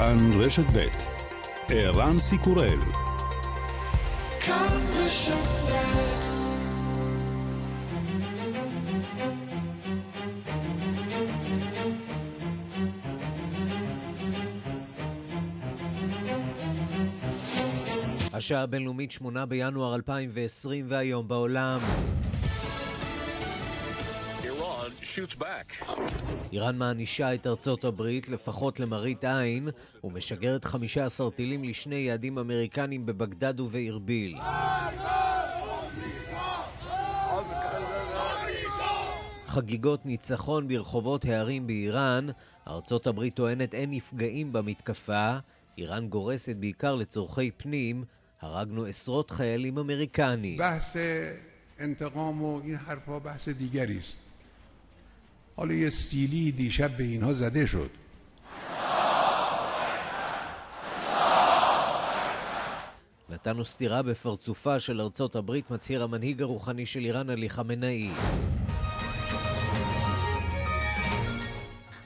כאן רשת ב' ערן סיקורל. השעה הבינלאומית 8 בינואר 2020 והיום בעולם איראן מענישה את ארצות הברית, לפחות למראית עין, ומשגרת 15 טילים לשני יעדים אמריקנים בבגדד ובארביל. חגיגות ניצחון ברחובות הערים באיראן, ארצות הברית טוענת אין נפגעים במתקפה, איראן גורסת בעיקר לצורכי פנים, הרגנו עשרות חיילים אמריקנים. ali je stili di šebe in ho zadešot. נתנו סטירה בפרצופה של ארצות הברית, מצהיר המנהיג הרוחני של איראן עלי חמינאי.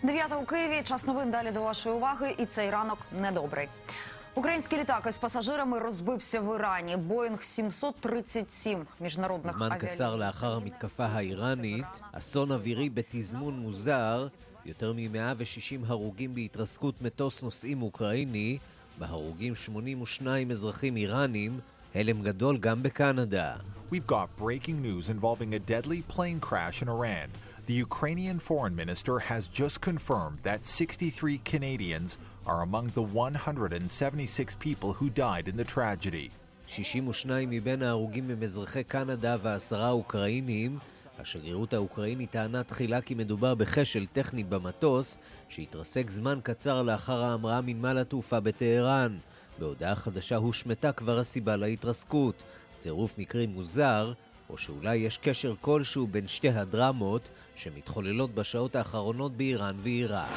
Дев'ята у Києві час новин далі до вашої уваги, і цей ранок недобрий. Український літак із пасажирами розбився в Ірані. Боїнг 737 міжнародних זמן קצר לאחר המתקפה האיראנית, אסון אווירי בתזמון מוזר, יותר מ-160 הרוגים בהתרסקות מטוס נוסעים אוקראיני, בהרוגים 82 אזרחים איראנים, הלם גדול גם בקנדה. We've got breaking news involving a deadly plane crash in Iran. The Ukrainian foreign minister has just confirmed that 63 Canadians are among the 176 people who died in the tragedy. 62 מבין ההרוגים הם אזרחי קנדה ועשרה אוקראינים. השגרירות האוקראינית טענה תחילה כי מדובר בכשל טכני במטוס, שהתרסק זמן קצר לאחר ההמראה מנמל התעופה בטהרן. בהודעה חדשה הושמטה כבר הסיבה להתרסקות. צירוף מקרים מוזר, או שאולי יש קשר כלשהו בין שתי הדרמות שמתחוללות בשעות האחרונות באיראן ועיראק.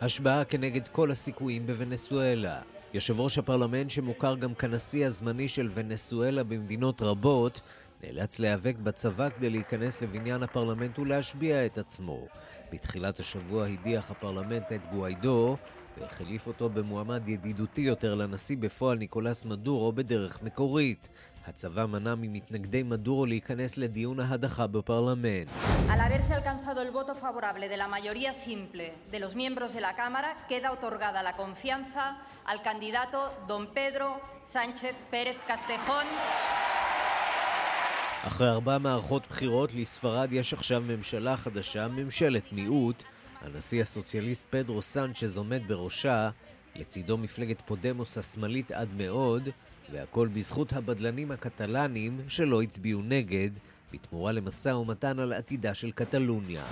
השבעה כנגד כל הסיכויים בוונסואלה. יושב ראש הפרלמנט שמוכר גם כנשיא הזמני של ונסואלה במדינות רבות, נאלץ להיאבק בצבא כדי להיכנס לבניין הפרלמנט ולהשביע את עצמו. בתחילת השבוע הדיח הפרלמנט את גואידו, והחליף אותו במועמד ידידותי יותר לנשיא בפועל ניקולס מדורו בדרך מקורית. הצבא מנע ממתנגדי מדורו להיכנס לדיון ההדחה בפרלמנט. Al haberse alcanzado el voto favorable de la mayoría simple de los miembros de la Cámara, queda otorgada la confianza al candidato don Pedro Sánchez Pérez Castejón. אחרי ארבע מערכות בחירות לספרד יש עכשיו ממשלה חדשה, ממשלת מיעוט. הנשיא הסוציאליסט פדרו סנצ'ז עומד בראשה, לצידו מפלגת פודמוס השמאלית עד מאוד, והכל בזכות הבדלנים הקטלנים שלא הצביעו נגד, בתמורה למשא ומתן על עתידה של קטלוניה.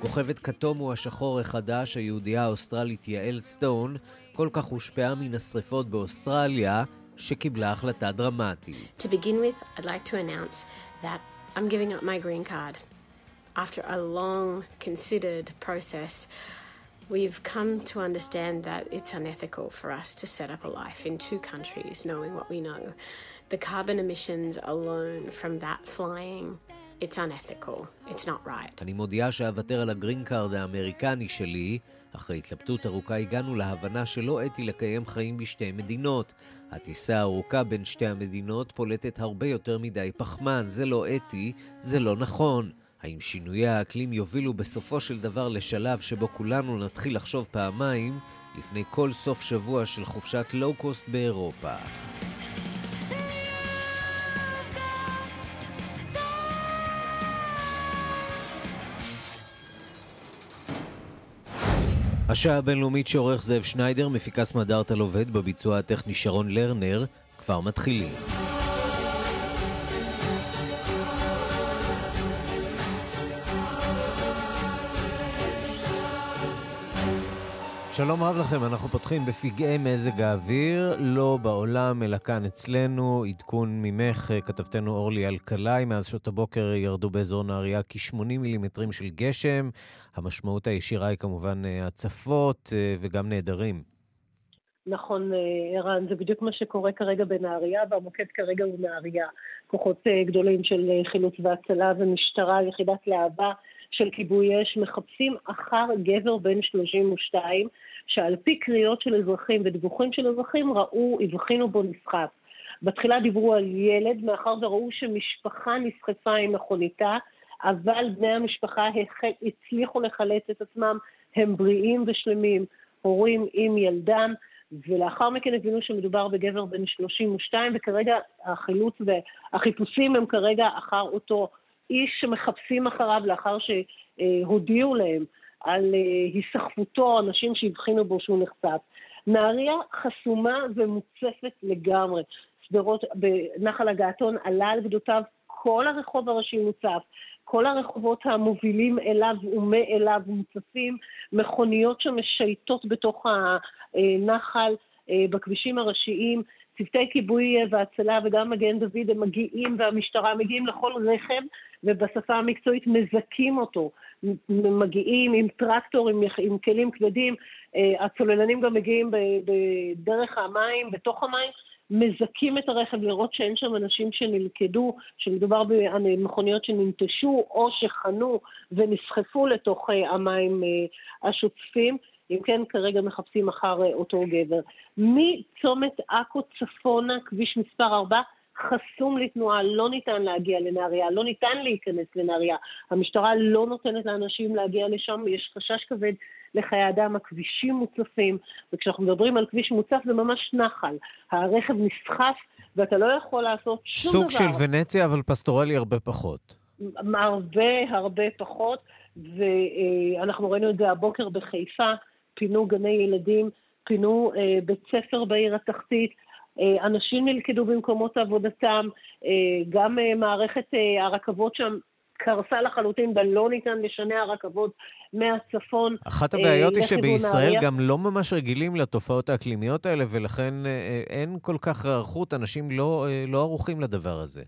כוכבת כתום הוא השחור החדש, היהודייה האוסטרלית יעל סטון, כל כך הושפעה מן השרפות באוסטרליה, שקיבלה החלטה דרמטית. To begin with, I'd like to announce that I'm giving up my green card. After a long considered process, we've come to understand that it's unethical for us to set up a life in two countries knowing what we know. The carbon emissions alone from that flying It's unethical. It's not right. אני מודיעה שאוותר על ה green card האמריקני שלי. אחרי התלבטות ארוכה הגענו להבנה שלא אתי לקיים חיים בשתי מדינות. הטיסה הארוכה בין שתי המדינות פולטת הרבה יותר מדי פחמן, זה לא אתי, זה לא נכון. האם שינויי האקלים יובילו בסופו של דבר לשלב שבו כולנו נתחיל לחשוב פעמיים לפני כל סוף שבוע של חופשת לואו-קוסט באירופה? השעה הבינלאומית שעורך זאב שניידר, מפיקס מדארטל עובד בביצוע הטכני שרון לרנר, כבר מתחילים. שלום רב לכם, אנחנו פותחים בפגעי מזג האוויר, לא בעולם אלא כאן אצלנו, עדכון ממך, כתבתנו אורלי אלקלעי, מאז שעות הבוקר ירדו באזור נהריה כ-80 מילימטרים של גשם, המשמעות הישירה היא כמובן הצפות וגם נעדרים. נכון, אה, ערן, זה בדיוק מה שקורה כרגע בנהריה, והמוקד כרגע הוא נהריה. כוחות אה, גדולים של אה, חילוץ והצלה ומשטרה, יחידת להבה של כיבוי אש, מחפשים אחר גבר בן 32, שעל פי קריאות של אזרחים ודיווחים של אזרחים ראו, הבחינו בו נסחף. בתחילה דיברו על ילד, מאחר וראו שמשפחה נסחפה עם מכוניתה, אבל בני המשפחה הצליחו לחלץ את עצמם, הם בריאים ושלמים, הורים עם ילדם. ולאחר מכן הבינו שמדובר בגבר בן 32, וכרגע החילוץ והחיפושים הם כרגע אחר אותו איש שמחפשים אחריו לאחר שהודיעו להם על אה, היסחפותו, אנשים שהבחינו בו שהוא נחשף. נהריה חסומה ומוצפת לגמרי. שדרות, בנחל הגעתון עלה על גדותיו, כל הרחוב הראשי מוצף. כל הרחובות המובילים אליו ומאליו מוצפים, מכוניות שמשייטות בתוך הנחל, אה, בכבישים הראשיים, צוותי כיבוי והצלה וגם מגן דוד הם מגיעים והמשטרה מגיעים לכל רכב ובשפה המקצועית מזכים אותו. מגיעים עם טרקטור, עם, כלים כבדים, אה, הצוללנים גם מגיעים בדרך המים, בתוך המים, מזכים את הרכב לראות שאין שם אנשים שנלכדו, שמדובר במכוניות שננטשו או שחנו ונסחפו לתוך אה, המים אה, השוצפים. אם כן, כרגע מחפשים אחר אותו גבר. מצומת עכו צפונה, כביש מספר 4, חסום לתנועה, לא ניתן להגיע לנהריה, לא ניתן להיכנס לנהריה. המשטרה לא נותנת לאנשים להגיע לשם, יש חשש כבד לחיי אדם, הכבישים מוצפים, וכשאנחנו מדברים על כביש מוצף זה ממש נחל. הרכב נסחף ואתה לא יכול לעשות שום סוג דבר. סוג של ונציה, אבל פסטורלי הרבה פחות. הרבה הרבה פחות, ואנחנו ראינו את זה הבוקר בחיפה, פינו גני ילדים, פינו אה, בית ספר בעיר התחתית, אה, אנשים נלכדו במקומות עבודתם, אה, גם אה, מערכת הרכבות שם קרסה לחלוטין ולא ניתן לשנע הרכבות מהצפון. אחת הבעיות היא שבישראל גם לא ממש רגילים לתופעות האקלימיות האלה, ולכן אין כל כך היערכות, אנשים לא, לא ערוכים לדבר הזה.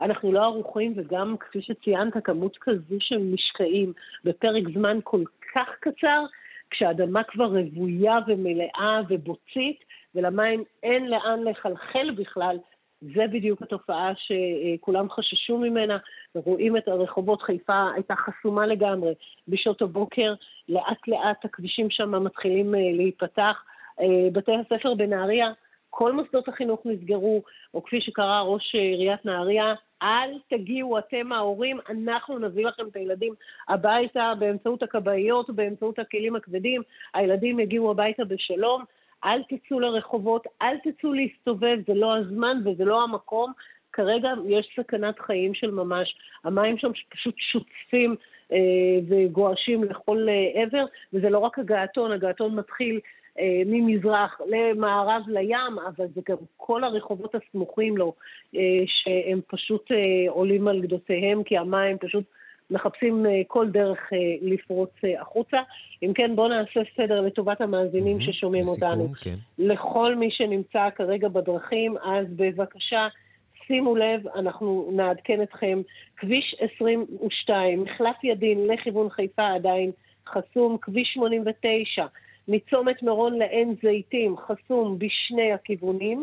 אנחנו לא ערוכים, וגם כפי שציינת, כמות כזו של משקעים בפרק זמן כל כך קצר, כשהאדמה כבר רוויה ומלאה ובוצית, ולמים אין לאן לחלחל בכלל, זה בדיוק התופעה שכולם חששו ממנה, רואים את הרחובות, חיפה הייתה חסומה לגמרי בשעות הבוקר, לאט לאט הכבישים שם מתחילים אה, להיפתח. אה, בתי הספר בנהריה, כל מוסדות החינוך נסגרו, או כפי שקרא ראש עיריית נהריה, אל תגיעו אתם ההורים, אנחנו נביא לכם את הילדים הביתה באמצעות הכבאיות, באמצעות הכלים הכבדים, הילדים יגיעו הביתה בשלום. אל תצאו לרחובות, אל תצאו להסתובב, זה לא הזמן וזה לא המקום. כרגע יש סכנת חיים של ממש. המים שם פשוט שוצפים אה, וגועשים לכל אה, עבר, וזה לא רק הגעתון, הגעתון מתחיל אה, ממזרח למערב לים, אבל זה גם כל הרחובות הסמוכים לו, אה, שהם פשוט אה, עולים על גדותיהם, כי המים פשוט מחפשים אה, כל דרך אה, לפרוץ אה, החוצה. אם כן, בואו נעשה סדר לטובת המאזינים mm-hmm, ששומעים לסיכום, אותנו. כן. לכל מי שנמצא כרגע בדרכים, אז בבקשה, שימו לב, אנחנו נעדכן אתכם. כביש 22, מחלף ידין לכיוון חיפה עדיין חסום, כביש 89, מצומת מירון לעין זיתים, חסום בשני הכיוונים.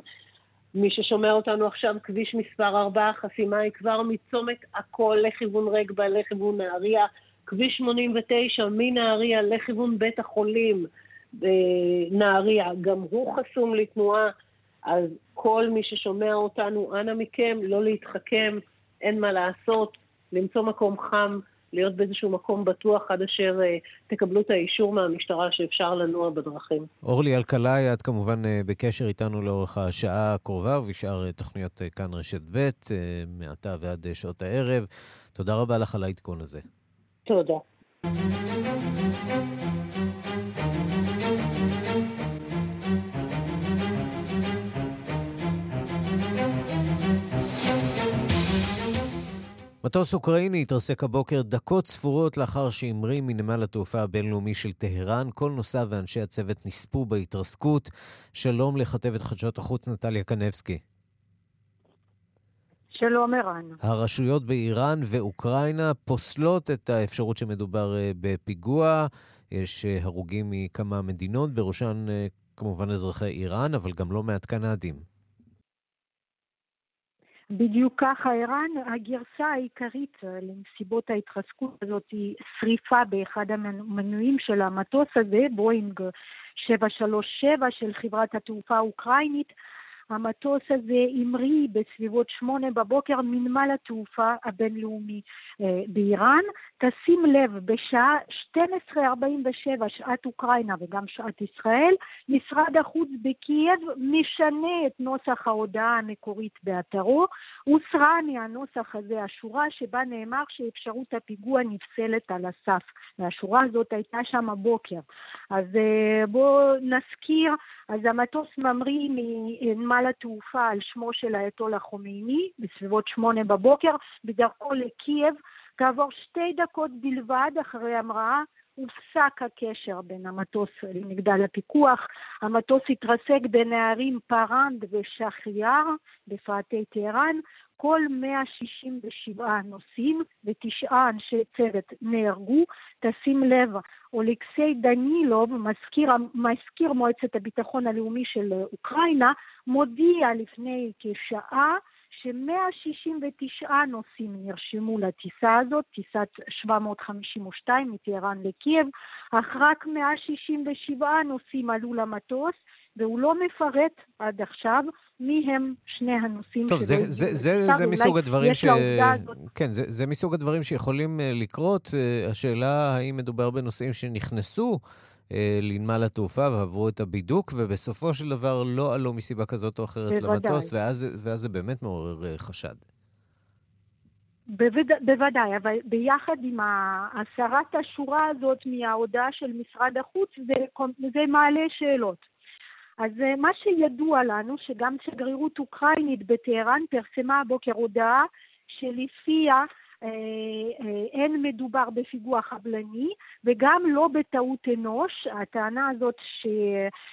מי ששומע אותנו עכשיו, כביש מספר 4, חסימה היא כבר מצומת הכל לכיוון רגבה, לכיוון נהריה. כביש 89 מנהריה לכיוון בית החולים בנהריה, גם הוא חסום לתנועה. אז כל מי ששומע אותנו, אנא מכם, לא להתחכם, אין מה לעשות, למצוא מקום חם, להיות באיזשהו מקום בטוח עד אשר uh, תקבלו את האישור מהמשטרה שאפשר לנוע בדרכים. אורלי אלקלעי, את כמובן uh, בקשר איתנו לאורך השעה הקרובה ובשאר uh, תוכניות uh, כאן רשת ב', uh, מעתה ועד uh, שעות הערב. תודה רבה לך על העדכון הזה. תודה. מטוס אוקראיני התרסק הבוקר דקות ספורות לאחר שהמריא מנמל התעופה הבינלאומי של טהרן. כל נוסע ואנשי הצוות נספו בהתרסקות. שלום לכתבת חדשות החוץ נטליה קנבסקי. שלום ערן. הרשויות באיראן ואוקראינה פוסלות את האפשרות שמדובר אה, בפיגוע. יש אה, הרוגים מכמה מדינות, בראשן אה, כמובן אזרחי איראן, אבל גם לא מעט קנדים. בדיוק ככה, ערן, הגרסה העיקרית לנסיבות ההתרסקות הזאת היא שריפה באחד המנועים של המטוס הזה, בואינג 737 של חברת התעופה האוקראינית. המטוס הזה המריא בסביבות שמונה בבוקר מנמל התעופה הבינלאומי אה, באיראן. תשים לב, בשעה 12:47 שעת אוקראינה וגם שעת ישראל, משרד החוץ בקייב משנה את נוסח ההודעה המקורית באתרו. הוסרה מהנוסח הזה השורה שבה נאמר שאפשרות הפיגוע נפסלת על הסף. והשורה הזאת הייתה שם הבוקר. אז אה, בואו נזכיר, אז המטוס ממריא מנמל התעופה על שמו של האייתולה חומייני בסביבות שמונה בבוקר, בדרכו לקייב. כעבור שתי דקות בלבד אחרי ההמראה הופסק הקשר בין המטוס למגדל הפיקוח. המטוס התרסק בין הערים פארנד ושחריאר בפאתי טהרן. כל 167 נוסעים ותשעה אנשי צוות נהרגו. תשים לב, אוליקסי דנילוב, מזכיר, מזכיר מועצת הביטחון הלאומי של אוקראינה, מודיע לפני כשעה ש-169 נוסעים נרשמו לטיסה הזאת, טיסת 752 מטהרן לקייב, אך רק 167 נוסעים עלו למטוס, והוא לא מפרט עד עכשיו מי הם שני הנושאים טוב, זה, זה, זה, זה מסוג הדברים ש... כן, זה, זה מסוג הדברים שיכולים אה, לקרות. אה, השאלה האם מדובר בנושאים שנכנסו לנמל התעופה ועברו את הבידוק, ובסופו של דבר לא עלו מסיבה כזאת או אחרת בוודאי. למטוס, ואז, ואז זה באמת מעורר אה, חשד. בוודאי, בוודאי, אבל ביחד עם הסרת השורה הזאת מההודעה של משרד החוץ, זה, זה מעלה שאלות. אז אה, מה שידוע לנו, שגם שגרירות אוקראינית בטהרן פרסמה הבוקר הודעה שלפיה אה, אה, אין מדובר בפיגוע חבלני וגם לא בטעות אנוש. הטענה הזאת ש,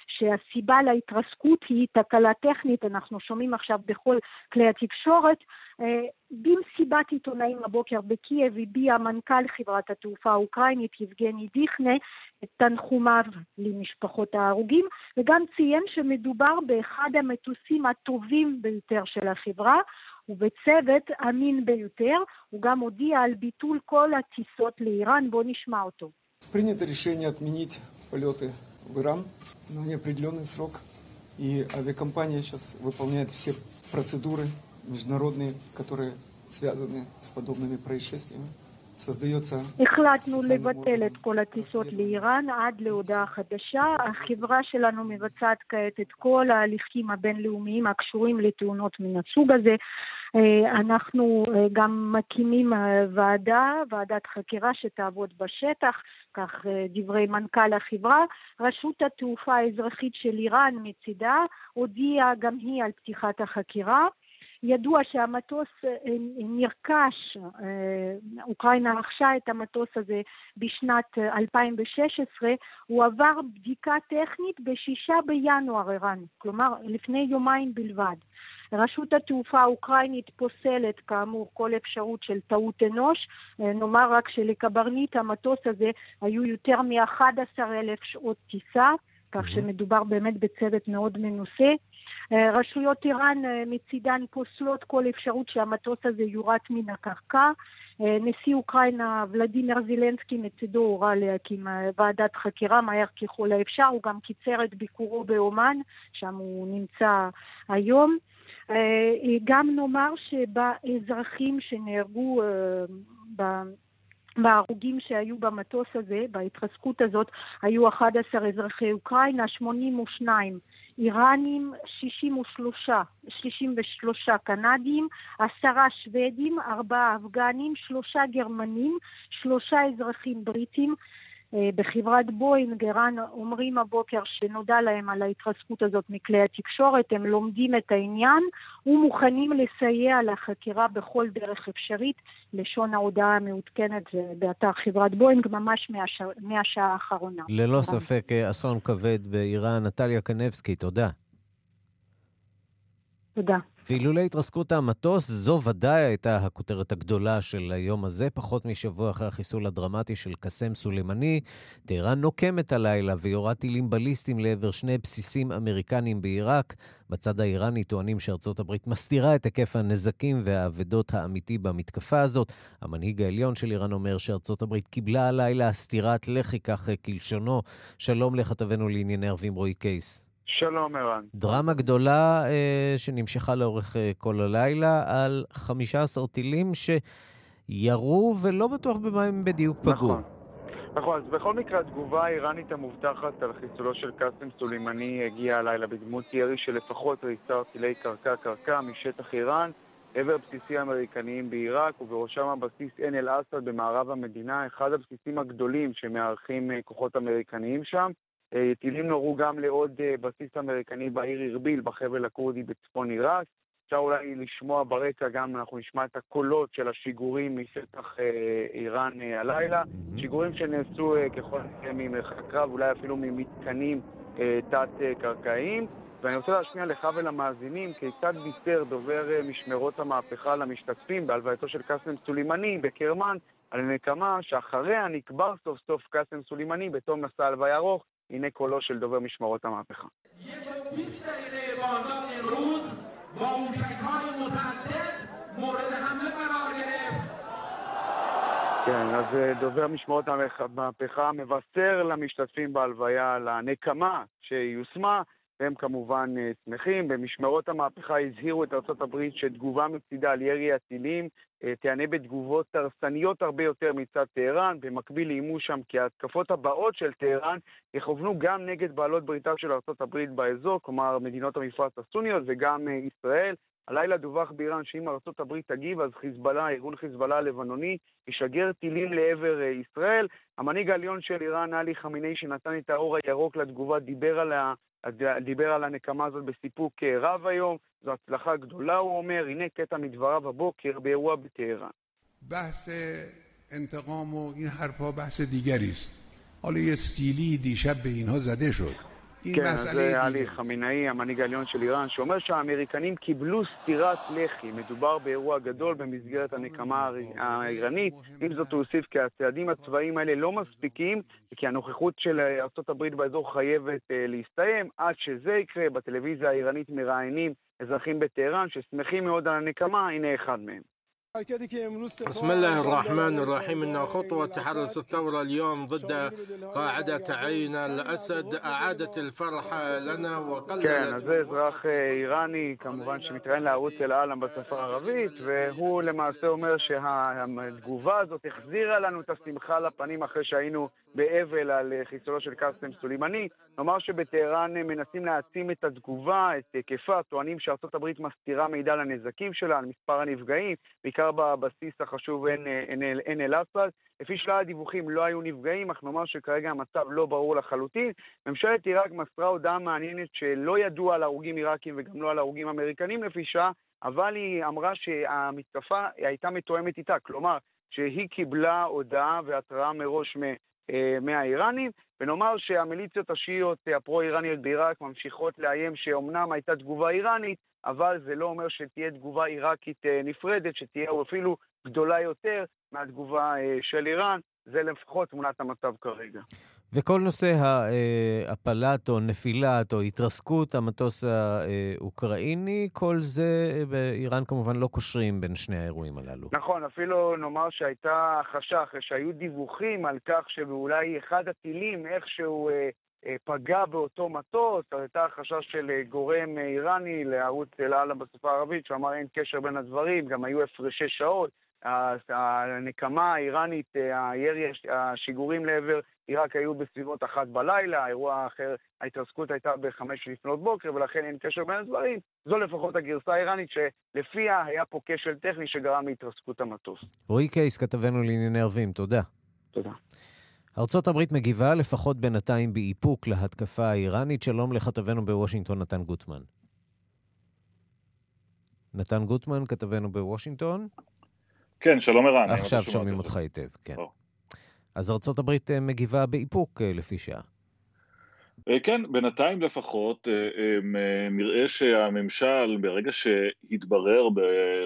שהסיבה להתרסקות היא תקלה טכנית, אנחנו שומעים עכשיו בכל כלי התקשורת. אה, במסיבת עיתונאים הבוקר בקייב הביע מנכ"ל חברת התעופה האוקראינית יבגני דיכנה את תנחומיו למשפחות ההרוגים וגם ציין שמדובר באחד המטוסים הטובים ביותר של החברה ובצוות אמין ביותר. הוא גם הודיע על ביטול כל הטיסות לאיראן. בואו נשמע אותו. Принято решение отменить полеты в Иран на неопределенный срок. И авиакомпания сейчас выполняет все процедуры международные, которые связаны с подобными происшествиями. החלטנו לבטל את כל הטיסות לאיראן עד להודעה חדשה. החברה שלנו מבצעת כעת את כל ההליכים הבינלאומיים הקשורים לתאונות מן הסוג הזה. אה, אנחנו אה, גם מקימים אה, ועדה, ועדת חקירה שתעבוד בשטח, כך דברי מנכ"ל החברה. רשות התעופה האזרחית של איראן מצידה הודיעה גם היא על פתיחת החקירה. ידוע שהמטוס נרכש, אוקראינה רכשה את המטוס הזה בשנת 2016, הוא עבר בדיקה טכנית בשישה בינואר ערן, כלומר לפני יומיים בלבד. רשות התעופה האוקראינית פוסלת כאמור כל אפשרות של טעות אנוש. אה, נאמר רק שלקברניט המטוס הזה היו יותר מ-11 אלף שעות טיסה, כך שמדובר באמת בצוות מאוד מנוסה. אה, רשויות איראן אה, מצידן פוסלות כל אפשרות שהמטוס הזה יורט מן הקרקע. נשיא אוקראינה ולדימיר זילנסקי מצידו הורה להקים ועדת חקירה מהר ככל האפשר, הוא גם קיצר את ביקורו באומן, שם הוא נמצא היום. אה, גם נאמר שבאזרחים שנהרגו אה, בהרוגים שהיו במטוס הזה, בהתרסקות הזאת, היו 11 אזרחי אוקראינה, 82 איראנים, 63, 63 קנדים, עשרה שוודים, ארבעה אפגנים, שלושה גרמנים, שלושה אזרחים בריטים, בחברת בואינג, ערן אומרים הבוקר שנודע להם על ההתרסקות הזאת מכלי התקשורת, הם לומדים את העניין ומוכנים לסייע לחקירה בכל דרך אפשרית. לשון ההודעה המעודכנת באתר חברת בואינג ממש מהש... מהשעה האחרונה. ללא. ספק אה, אסון כבד באיראן. נטליה קנבסקי, תודה. תודה. ואילולא התרסקות המטוס, זו ודאי הייתה הכותרת הגדולה של היום הזה, פחות משבוע אחרי החיסול הדרמטי של קאסם סולימני. טהרן נוקמת הלילה ויורה טילים בליסטיים לעבר שני בסיסים אמריקניים בעיראק. בצד האיראני טוענים שארצות הברית מסתירה את היקף הנזקים והאבדות האמיתי במתקפה הזאת. המנהיג העליון של איראן אומר שארצות הברית קיבלה הלילה סטירת לחי, כך כלשונו. שלום לכתבנו לענייני ערבים רועי קייס. שלום, ערן. דרמה גדולה אה, שנמשכה לאורך אה, כל הלילה על 15 טילים שירו ולא בטוח במה הם בדיוק פגעו. נכון. נכון, אז בכל מקרה התגובה האיראנית המובטחת על חיסולו של קאסם סולימני הגיעה הלילה בדמות ירי של לפחות ריסר טילי קרקע-קרקע משטח איראן עבר בסיסים אמריקניים בעיראק ובראשם הבסיס עין אל-אסד במערב המדינה, אחד הבסיסים הגדולים שמארחים אה, כוחות אמריקניים שם. אה, טילים נורו גם לעוד אה, בסיס אמריקני בעיר ארביל בחבל הכורדי בצפון עיראק. אפשר אולי לשמוע ברקע גם, אנחנו נשמע את הקולות של השיגורים משטח אה, איראן הלילה. שיגורים שנעשו ככל הנראה ממרחק קרב, אולי אפילו ממתקנים תת-קרקעיים. ואני רוצה להשמיע לך ולמאזינים כיצד בישר דובר משמרות המהפכה למשתתפים בהלווייתו של קאסם סולימני בקרמן על נקמה שאחריה נקבר סוף סוף קאסם סולימני בתום מסע הלוויה ארוך הנה קולו של דובר משמרות המהפכה. כן, אז אה, דובר משמרות המהפכה מבשר למשתתפים בהלוויה על הנקמה שיושמה, והם כמובן אה, שמחים. במשמרות המהפכה הזהירו את ארה"ב שתגובה מצידה על ירי הטילים אה, תיענה בתגובות הרסניות הרבה יותר מצד טהרן. במקביל איימו שם כי ההתקפות הבאות של טהרן יכוונו גם נגד בעלות בריתה של ארה"ב באזור, כלומר מדינות המפרץ הסוניות וגם אה, ישראל. הלילה דווח באיראן שאם הברית תגיב, אז חיזבאללה, ארגון חיזבאללה הלבנוני, ישגר טילים לעבר ישראל. המנהיג העליון של איראן, עלי חמינאי, שנתן את האור הירוק לתגובה, דיבר על. דיבר על הנקמה הזאת בסיפוק אה, רב היום, זו הצלחה גדולה, הוא אומר, הנה קטע מדבריו הבוקר באירוע בטהרן. بحث انتقام و این حرفها بحث دیگری است حالا یه سیلی دیشب به اینها زده شد כן, זה עלי חמינאי, המנהיג העליון של איראן, שאומר שהאמריקנים קיבלו סטירת לחי. מדובר באירוע גדול במסגרת הנקמה האיראנית. עם זאת, הוא הוסיף כי הצעדים הצבאיים האלה לא מספיקים, כי הנוכחות של ארה"ב באזור חייבת אה, להסתיים. עד שזה יקרה, בטלוויזיה האיראנית מראיינים אזרחים בטהרן ששמחים מאוד על הנקמה, הנה אחד מהם. بسم الله الرحمن الرحيم إن خطوة تحرس الثورة اليوم ضد قاعدة عين الأسد أعادت الفرح لنا وقللت... כן, אז זה אזרח איראני, כמובן שמתראיין לערוץ אל-עלם בשפה הערבית, והוא למעשה אומר שהתגובה הזאת החזירה לנו את השמחה לפנים אחרי שהיינו באבל על חיסולו של קאסם סולימני. נאמר שבטהרן מנסים להעצים את התגובה, את היקפה, טוענים שארצות הברית מסתירה מידע על הנזקים שלה, על מספר הנפגעים, בעיקר בבסיס החשוב עין אל-אסד. לפי שלל הדיווחים לא היו נפגעים, אך נאמר שכרגע המצב לא ברור לחלוטין. ממשלת עיראק מסרה הודעה מעניינת שלא ידוע על הרוגים עיראקים וגם לא על הרוגים אמריקנים לפי שעה, אבל היא אמרה שהמתקפה הייתה מתואמת איתה, כלומר שהיא קיבלה הודעה והתראה מראש אה, מהאיראנים, ונאמר שהמיליציות השיעיות הפרו-איראניות בעיראק ממשיכות לאיים שאומנם הייתה תגובה איראנית, אבל זה לא אומר שתהיה תגובה עיראקית אה, נפרדת, שתהיה אפילו גדולה יותר מהתגובה אה, של איראן. זה לפחות תמונת המצב כרגע. וכל נושא ההפלת או נפילת או התרסקות המטוס האוקראיני, כל זה באיראן כמובן לא קושרים בין שני האירועים הללו. נכון, אפילו נאמר שהייתה החשש, שהיו דיווחים על כך שאולי אחד הטילים איכשהו אה, אה, פגע באותו מטוס, הייתה החשש של אה, גורם איראני לערוץ אל-עלם בשפה הערבית, שאמר אין קשר בין הדברים, גם היו הפרשי שעות. הנקמה האיראנית, אה, הירי, השיגורים לעבר עיראק היו בסביבות אחת בלילה, האירוע האחר, ההתרסקות הייתה בחמש לפנות בוקר, ולכן אין קשר בין הדברים. זו לפחות הגרסה האיראנית שלפיה היה פה כשל טכני שגרם להתרסקות המטוס. רועי קייס, כתבנו לענייני ערבים, תודה. תודה. ארצות הברית מגיבה לפחות בינתיים באיפוק להתקפה האיראנית. שלום לכתבנו בוושינגטון, נתן גוטמן. נתן גוטמן, כתבנו בוושינגטון. כן, שלום ערן. עכשיו שומעים אותך היטב, כן. אז ארה"ב אה, מגיבה באיפוק אה, לפי שעה. כן, בינתיים לפחות נראה שהממשל, ברגע שהתברר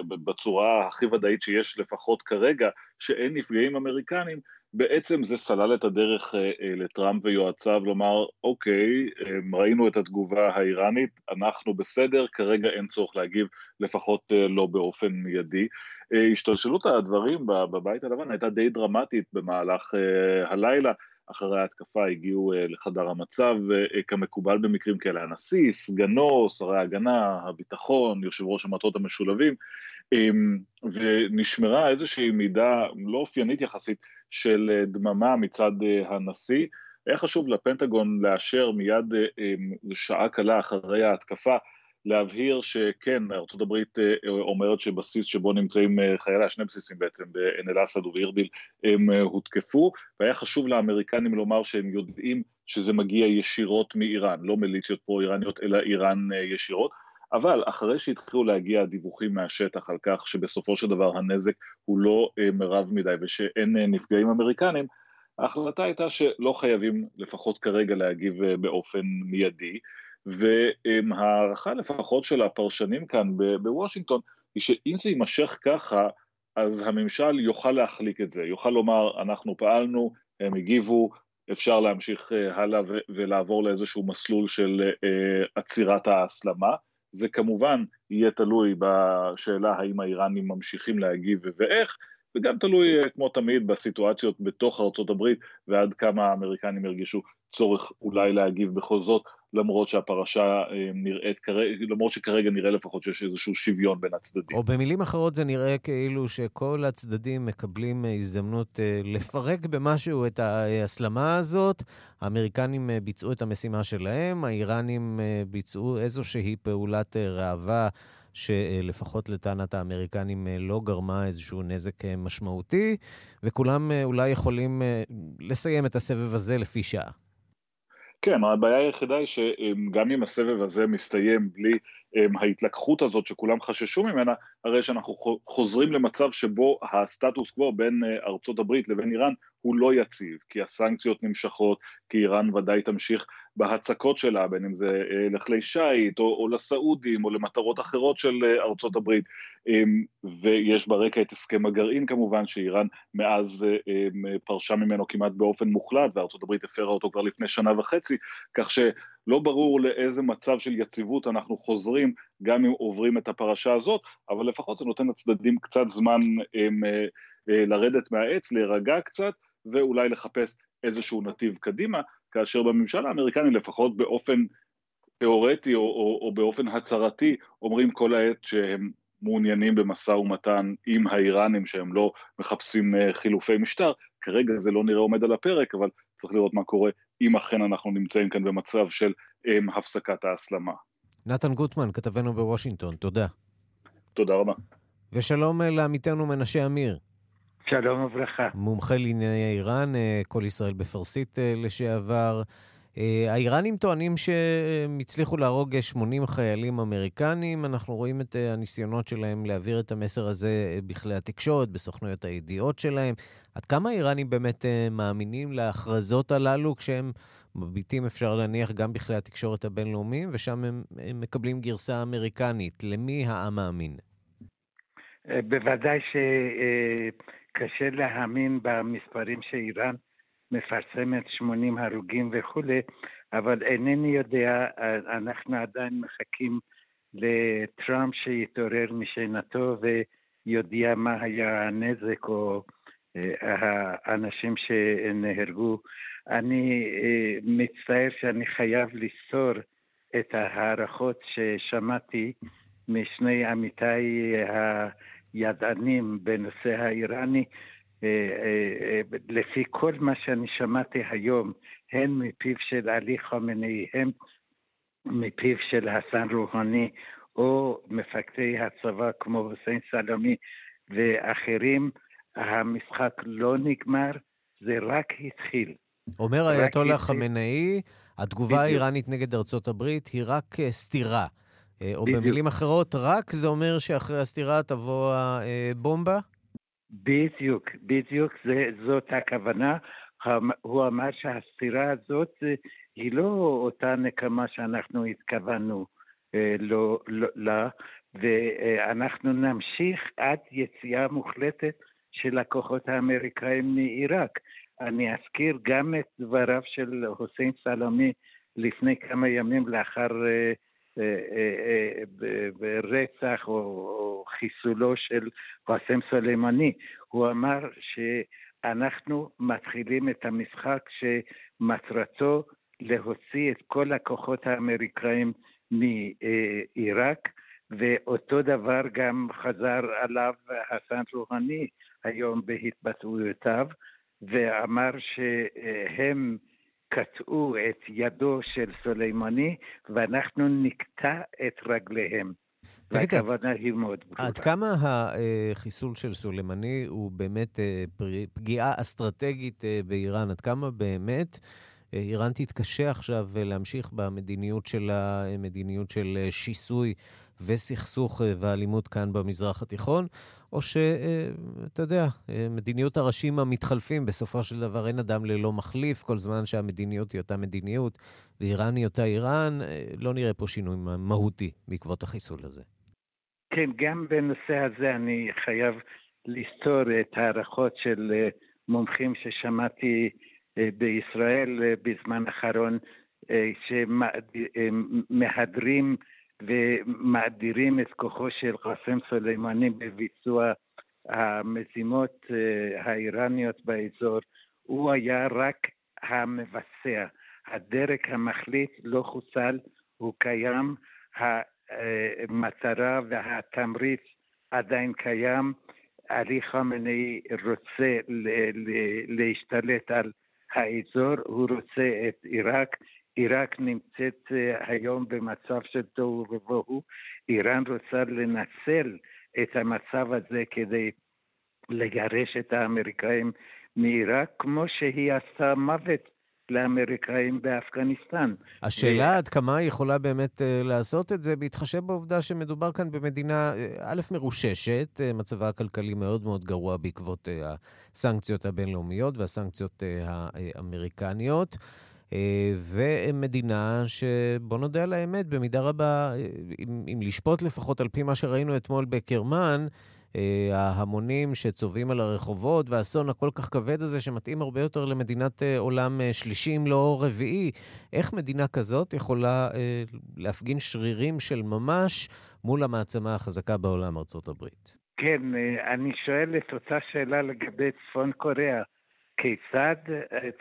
בצורה הכי ודאית שיש לפחות כרגע, שאין נפגעים אמריקנים, בעצם זה סלל את הדרך לטראמפ ויועציו לומר, אוקיי, ראינו את התגובה האיראנית, אנחנו בסדר, כרגע אין צורך להגיב, לפחות לא באופן מיידי. השתלשלות הדברים בבית הלבן הייתה די דרמטית במהלך הלילה, אחרי ההתקפה הגיעו לחדר המצב כמקובל במקרים כאלה, הנשיא, סגנו, שרי ההגנה, הביטחון, יושב ראש המטות המשולבים, ונשמרה איזושהי מידה לא אופיינית יחסית של דממה מצד הנשיא. היה חשוב לפנטגון לאשר מיד שעה קלה אחרי ההתקפה להבהיר שכן, ארה"ב אומרת שבסיס שבו נמצאים חייליה, שני בסיסים בעצם, בעין אל-אסד ובארביל, הם הותקפו, והיה חשוב לאמריקנים לומר שהם יודעים שזה מגיע ישירות מאיראן, לא מיליציות פרו-איראניות, אלא איראן ישירות, אבל אחרי שהתחילו להגיע דיווחים מהשטח על כך שבסופו של דבר הנזק הוא לא מרב מדי ושאין נפגעים אמריקנים, ההחלטה הייתה שלא חייבים לפחות כרגע להגיב באופן מיידי, והערכה לפחות של הפרשנים כאן בוושינגטון היא שאם זה יימשך ככה אז הממשל יוכל להחליק את זה, יוכל לומר אנחנו פעלנו, הם הגיבו, אפשר להמשיך הלאה ולעבור לאיזשהו מסלול של עצירת ההסלמה, זה כמובן יהיה תלוי בשאלה האם האיראנים ממשיכים להגיב ואיך, וגם תלוי כמו תמיד בסיטואציות בתוך הברית ועד כמה האמריקנים ירגישו צורך אולי להגיב בכל זאת, למרות שהפרשה נראית, למרות שכרגע נראה לפחות שיש איזשהו שוויון בין הצדדים. או במילים אחרות זה נראה כאילו שכל הצדדים מקבלים הזדמנות לפרק במשהו את ההסלמה הזאת. האמריקנים ביצעו את המשימה שלהם, האיראנים ביצעו איזושהי פעולת ראווה. שלפחות לטענת האמריקנים לא גרמה איזשהו נזק משמעותי, וכולם אולי יכולים לסיים את הסבב הזה לפי שעה. כן, הבעיה היחידה היא שגם אם הסבב הזה מסתיים בלי ההתלקחות הזאת שכולם חששו ממנה, הרי שאנחנו חוזרים למצב שבו הסטטוס קוו בין ארצות הברית לבין איראן הוא לא יציב, כי הסנקציות נמשכות, כי איראן ודאי תמשיך בהצקות שלה, בין אם זה לכלי שיט או, או לסעודים או למטרות אחרות של ארצות הברית, ויש ברקע את הסכם הגרעין כמובן, שאיראן מאז פרשה ממנו כמעט באופן מוחלט, וארצות הברית הפרה אותו כבר לפני שנה וחצי, כך שלא ברור לאיזה מצב של יציבות אנחנו חוזרים, גם אם עוברים את הפרשה הזאת, אבל לפחות זה נותן לצדדים קצת זמן לרדת מהעץ, להירגע קצת, ואולי לחפש איזשהו נתיב קדימה, כאשר בממשל האמריקני לפחות באופן תיאורטי או, או, או באופן הצהרתי אומרים כל העת שהם מעוניינים במשא ומתן עם האיראנים שהם לא מחפשים חילופי משטר, כרגע זה לא נראה עומד על הפרק, אבל צריך לראות מה קורה אם אכן אנחנו נמצאים כאן במצב של um, הפסקת ההסלמה. נתן גוטמן, כתבנו בוושינגטון, תודה. תודה רבה. ושלום לעמיתנו מנשה אמיר. שלום וברכה. מומחה לענייני איראן, כל ישראל בפרסית לשעבר. האיראנים טוענים שהם הצליחו להרוג 80 חיילים אמריקנים. אנחנו רואים את הניסיונות שלהם להעביר את המסר הזה בכלי התקשורת, בסוכנויות הידיעות שלהם. עד כמה האיראנים באמת מאמינים להכרזות הללו כשהם מביטים, אפשר להניח, גם בכלי התקשורת הבינלאומיים, ושם הם, הם מקבלים גרסה אמריקנית. למי העם מאמין? בוודאי שקשה להאמין במספרים שאיראן מפרסמת 80 הרוגים וכולי, אבל אינני יודע, אנחנו עדיין מחכים לטראמפ שיתעורר משנתו ויודיע מה היה הנזק או האנשים שנהרגו. אני מצטער שאני חייב לסתור את ההערכות ששמעתי משני עמיתיי הידענים בנושא האיראני. לפי כל מה שאני שמעתי היום, הן מפיו של עלי חמינאי, הן מפיו של חסן רוהני, או מפקדי הצבא כמו חוסיין סלמי ואחרים, המשחק לא נגמר, זה רק התחיל. אומר האייתולה חמינאי, התגובה האיראנית נגד ארצות הברית היא רק סתירה. או בדיוק. במילים אחרות, רק זה אומר שאחרי הסתירה תבוא הבומבה? בדיוק, בדיוק, זה, זאת הכוונה. הוא אמר שהסתירה הזאת היא לא אותה נקמה שאנחנו התכוונו לא, לא, לה, ואנחנו נמשיך עד יציאה מוחלטת של הכוחות האמריקאים מעיראק. אני אזכיר גם את דבריו של חוסיין סלומי לפני כמה ימים לאחר אה, אה, אה, רצח או חיסולו של קאסם סולימני. הוא אמר שאנחנו מתחילים את המשחק שמטרתו להוציא את כל הכוחות האמריקאים מעיראק, ואותו דבר גם חזר עליו חסן רוהני היום בהתבטאויותיו, ואמר שהם קטעו את ידו של סולימני, ואנחנו נקטע את רגליהם. והכוונה היא מאוד ברורה. עד כמה החיסול של סולימני הוא באמת אה, פגיעה אסטרטגית אה, באיראן? עד כמה באמת איראן תתקשה עכשיו להמשיך במדיניות שלה, מדיניות של שיסוי וסכסוך ואלימות כאן במזרח התיכון, או שאתה יודע, מדיניות הראשים המתחלפים, בסופו של דבר אין אדם ללא מחליף, כל זמן שהמדיניות היא אותה מדיניות ואיראן היא אותה איראן, לא נראה פה שינוי מהותי בעקבות החיסול הזה. כן, גם בנושא הזה אני חייב לסתור את ההערכות של מומחים ששמעתי אה, בישראל אה, בזמן האחרון, אה, שמהדרים ומאדירים את כוחו של קאסם סולימני בביצוע המזימות האיראניות באזור, הוא היה רק המבצע. הדרג המחליט לא חוסל, הוא קיים, המטרה והתמריץ עדיין קיים. עלי חמני רוצה להשתלט על האזור, הוא רוצה את עיראק. עיראק נמצאת אה, היום במצב של תוהו ובוהו. איראן רוצה לנצל את המצב הזה כדי לגרש את האמריקאים מעיראק, כמו שהיא עשתה מוות לאמריקאים באפגניסטן. השאלה עד כמה היא יכולה באמת uh, לעשות את זה, בהתחשב בעובדה שמדובר כאן במדינה, א', מרוששת, מצבה הכלכלי מאוד מאוד גרוע בעקבות uh, הסנקציות הבינלאומיות והסנקציות uh, האמריקניות. Uh, ומדינה שבוא נודה על האמת, במידה רבה, אם, אם לשפוט לפחות על פי מה שראינו אתמול בקרמן, אה, ההמונים שצובעים על הרחובות, והאסון הכל כך כבד הזה, שמתאים הרבה יותר למדינת אה, עולם אה, שלישי, אם לא רביעי. איך מדינה כזאת יכולה להפגין שרירים של ממש מול המעצמה החזקה בעולם, ארצות הברית? כן, אני שואל את אותה שאלה לגבי צפון קוריאה. כיצד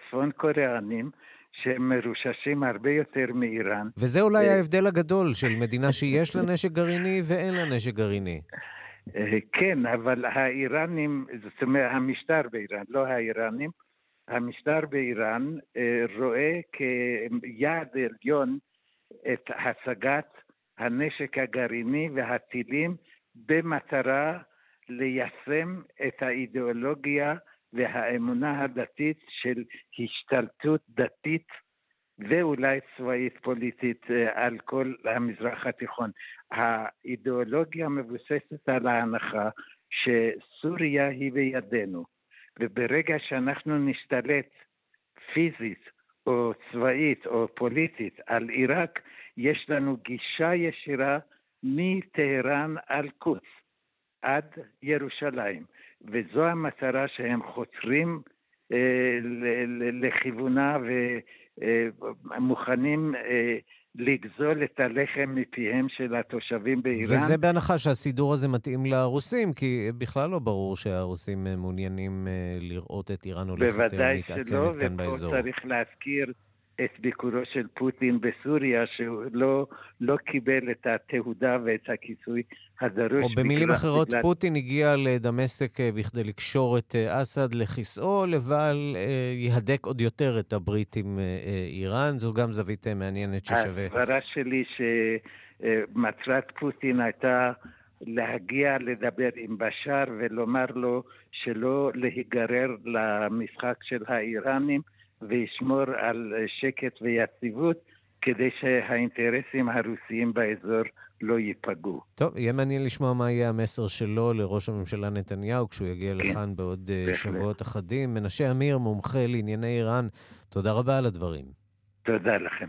צפון קוריאנים שהם מרוששים הרבה יותר מאיראן. וזה אולי ההבדל הגדול של מדינה שיש לה נשק גרעיני ואין לה נשק גרעיני. אה, כן, אבל האיראנים, זאת אומרת, המשטר באיראן, לא האיראנים, המשטר באיראן אה, רואה כיעד עליון את השגת הנשק הגרעיני והטילים במטרה ליישם את האידיאולוגיה והאמונה הדתית של השתלטות דתית ואולי צבאית פוליטית אה, על כל המזרח התיכון. האידיאולוגיה מבוססת על ההנחה שסוריה היא בידינו, וברגע שאנחנו נשתלט פיזית או צבאית או פוליטית על עיראק, יש לנו גישה ישירה מטהרן על קוץ עד ירושלים, וזו המטרה שהם חותרים אה, לכיוונה ומוכנים אה, לגזול את הלחם מפיהם של התושבים באיראן. וזה בהנחה שהסידור הזה מתאים לרוסים, כי בכלל לא ברור שהרוסים מעוניינים אה, לראות את איראן הולכת מתעצמת כאן באזור. בוודאי שלא, ופה צריך להזכיר את ביקורו של פוטין בסוריה, שהוא לא, לא קיבל את התהודה ואת הכיסוי הדרוש. או במילים אחרות, בגלל... פוטין הגיע לדמשק אה, בכדי לקשור את אה, אסד לכיסאו, לבל אה, יהדק עוד יותר את הברית עם איראן. זו גם זווית מעניינת ששווה. הסברה שלי שמטרת פוטין הייתה להגיע לדבר עם בשאר ולומר לו שלא להיגרר למשחק של האיראנים. וישמור על שקט ויציבות, כדי שהאינטרסים הרוסיים באזור לא ייפגעו. טוב, יהיה מעניין לשמוע מה יהיה המסר שלו לראש הממשלה נתניהו כשהוא יגיע כן, לכאן בעוד בהחלט. שבועות אחדים. מנשה אמיר, מומחה לענייני איראן, תודה רבה על הדברים. תודה לכם.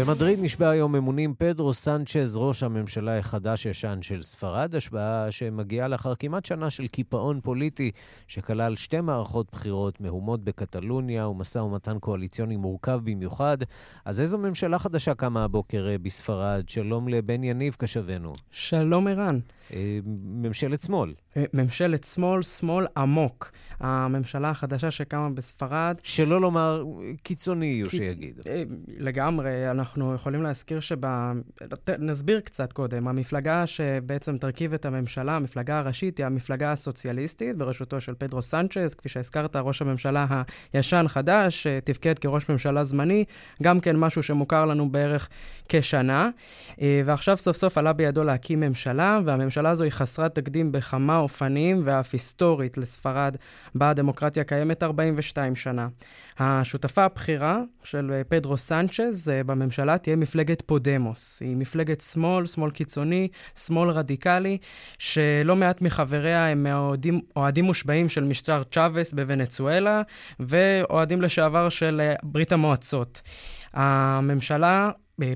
במדריד נשבע היום אמונים פדרו סנצ'ז, ראש הממשלה החדש-ישן של ספרד, השבעה שמגיעה לאחר כמעט שנה של קיפאון פוליטי שכלל שתי מערכות בחירות, מהומות בקטלוניה ומשא ומתן קואליציוני מורכב במיוחד. אז איזו ממשלה חדשה קמה הבוקר אה, בספרד? שלום לבן יניב קשבנו. שלום ערן. אה, ממשלת שמאל. אה, ממשלת שמאל, שמאל עמוק. הממשלה החדשה שקמה בספרד... שלא לומר קיצוני, כי... שיגיד. לגמרי. אנחנו יכולים להזכיר שב... נסביר קצת קודם. המפלגה שבעצם תרכיב את הממשלה, המפלגה הראשית, היא המפלגה הסוציאליסטית, בראשותו של פדרו סנצ'ז, כפי שהזכרת, ראש הממשלה הישן-חדש, תפקד כראש ממשלה זמני, גם כן משהו שמוכר לנו בערך כשנה. אה, ועכשיו סוף סוף עלה בידו להקים ממשלה, והממשלה הזו היא חסרת תקדים בכמה אופנים, ואף היסטורית לספרד, בה הדמוקרטיה קיימת 42 שנה. השותפה הבכירה של אה, פדרו סנצ'ז אה, בממשלה תהיה מפלגת פודמוס. היא מפלגת שמאל, שמאל קיצוני, שמאל רדיקלי, שלא מעט מחבריה הם אוהדים, אוהדים מושבעים של משטר צ'אבס בוונצואלה, ואוהדים לשעבר של אה, ברית המועצות. הממשלה